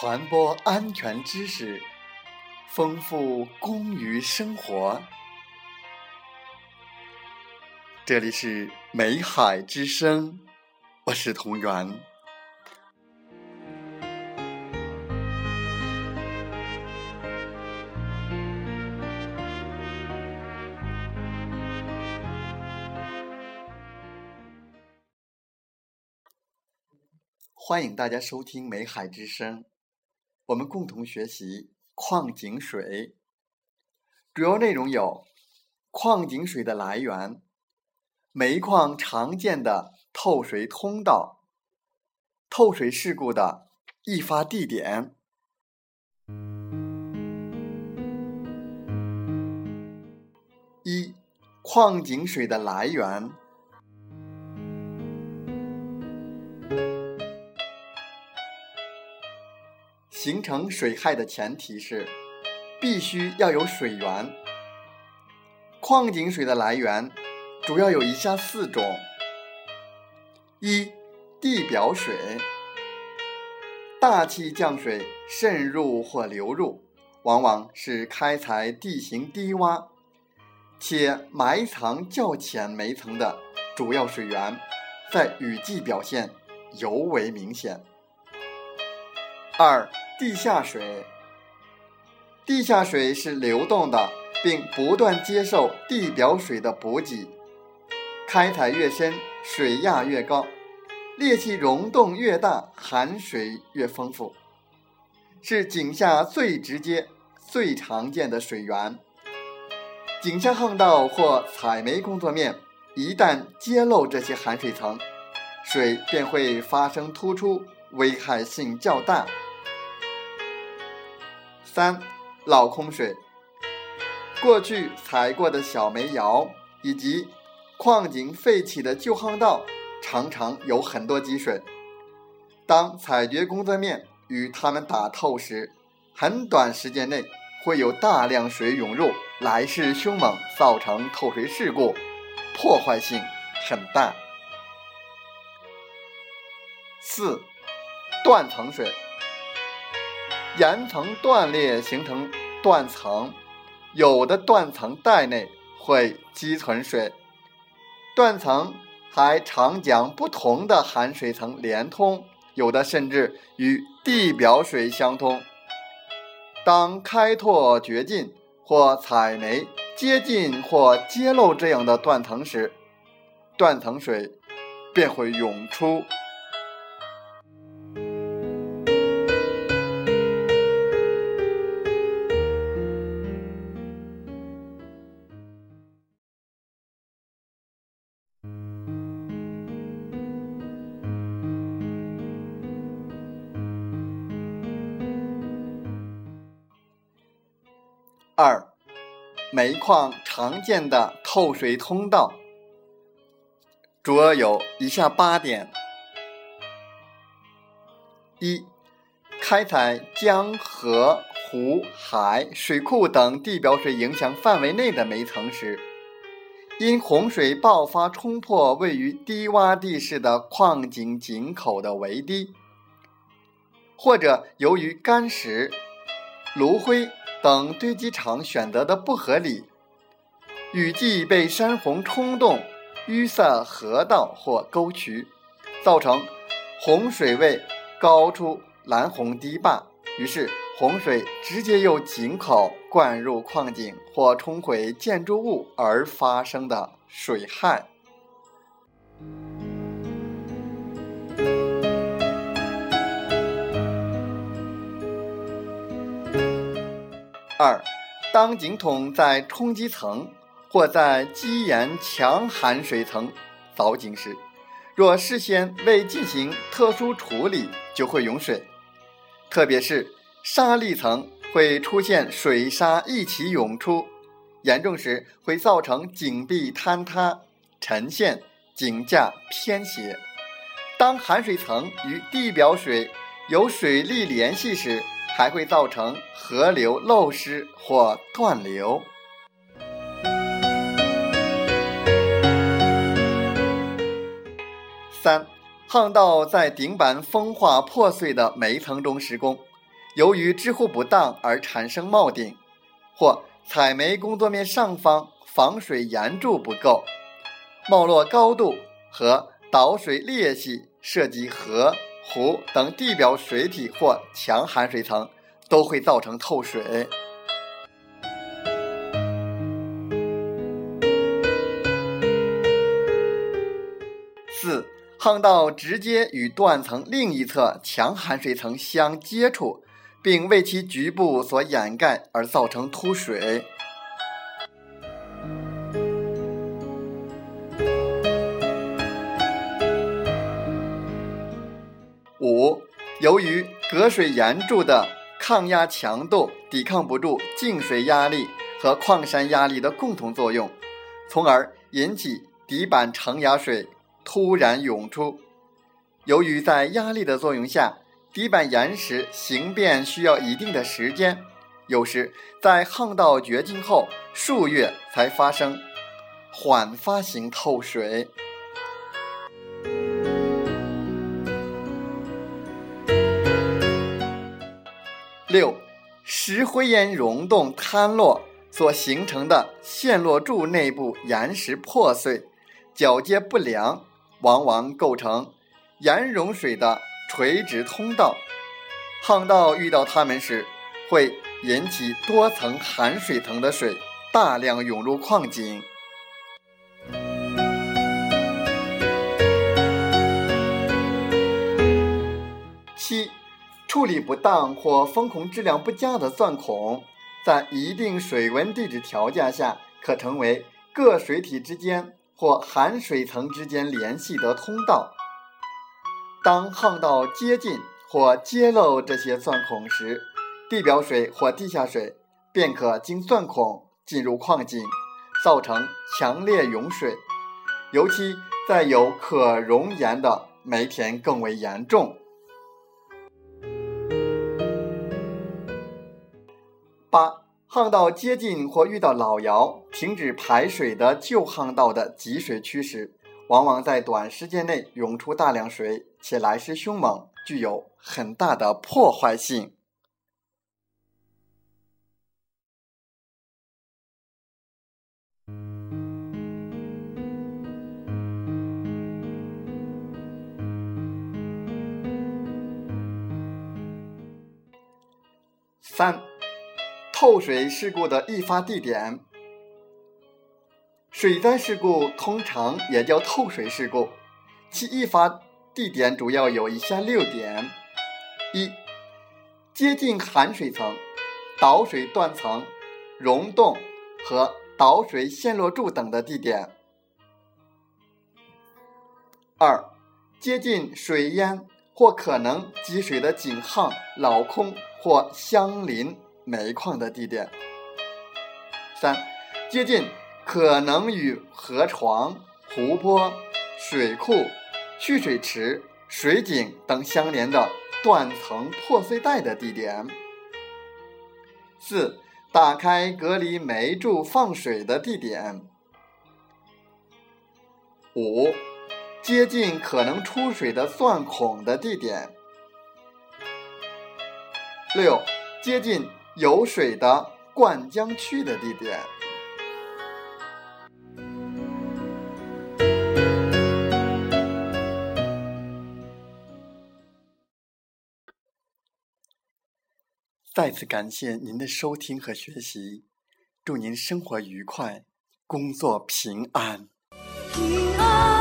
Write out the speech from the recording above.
传播安全知识，丰富工于生活。这里是美海之声，我是同源。欢迎大家收听美海之声，我们共同学习矿井水。主要内容有矿井水的来源、煤矿常见的透水通道、透水事故的易发地点。一、矿井水的来源。形成水害的前提是，必须要有水源。矿井水的来源主要有以下四种：一、地表水，大气降水渗入或流入，往往是开采地形低洼且埋藏较浅煤层的主要水源，在雨季表现尤为明显。二、地下水，地下水是流动的，并不断接受地表水的补给。开采越深，水压越高，裂隙溶洞越大，含水越丰富，是井下最直接、最常见的水源。井下巷道或采煤工作面一旦揭露这些含水层，水便会发生突出，危害性较大。三、老空水，过去采过的小煤窑以及矿井废弃的旧巷道，常常有很多积水。当采掘工作面与它们打透时，很短时间内会有大量水涌入，来势凶猛，造成透水事故，破坏性很大。四、断层水。岩层断裂形成断层，有的断层带内会积存水，断层还常将不同的含水层连通，有的甚至与地表水相通。当开拓掘进或采煤接近或揭露这样的断层时，断层水便会涌出。二、煤矿常见的透水通道，主要有以下八点：一、开采江河湖海水库等地表水影响范围内的煤层时，因洪水爆发冲破位于低洼地势的矿井井口的围堤，或者由于干石、炉灰。等堆积场选择的不合理，雨季被山洪冲动淤塞河道或沟渠，造成洪水位高出拦洪堤坝，于是洪水直接由井口灌入矿井或冲毁建筑物而发生的水害。二，当井筒在冲积层或在基岩强含水层凿井时，若事先未进行特殊处理，就会涌水。特别是沙砾层会出现水沙一起涌出，严重时会造成井壁坍塌、沉陷、井架偏斜。当含水层与地表水有水力联系时，还会造成河流漏失或断流。三、巷道在顶板风化破碎的煤层中施工，由于支护不当而产生冒顶，或采煤工作面上方防水岩柱不够，冒落高度和导水裂隙涉及河、湖等地表水体或强含水层，都会造成透水。四，巷道直接与断层另一侧强含水层相接触，并为其局部所掩盖而造成突水。由于隔水岩柱的抗压强度抵抗不住静水压力和矿山压力的共同作用，从而引起底板承压水。突然涌出，由于在压力的作用下，底板岩石形变需要一定的时间，有时在巷道掘进后数月才发生缓发型透水。六，石灰岩溶洞坍落所形成的陷落柱内部岩石破碎，铰接不良。往往构成岩溶水的垂直通道，巷道遇到它们时，会引起多层含水层的水大量涌入矿井。七，处理不当或封孔质量不佳的钻孔，在一定水温地质条件下，可成为各水体之间。或含水层之间联系的通道。当巷道接近或揭露这些钻孔时，地表水或地下水便可经钻孔进入矿井，造成强烈涌水。尤其在有可溶岩的煤田更为严重。八。巷道接近或遇到老窑停止排水的旧巷道的集水区时，往往在短时间内涌出大量水，且来势凶猛，具有很大的破坏性。三。透水事故的易发地点，水灾事故通常也叫透水事故，其易发地点主要有以下六点：一、接近含水层、导水断层、溶洞和导水陷落柱等的地点；二、接近水淹或可能积水的井巷、老空或相邻。煤矿的地点。三、接近可能与河床、湖泊、水库、蓄水池、水井等相连的断层破碎带的地点。四、打开隔离煤柱放水的地点。五、接近可能出水的钻孔的地点。六、接近。有水的灌浆区的地点。再次感谢您的收听和学习，祝您生活愉快，工作平安。平安。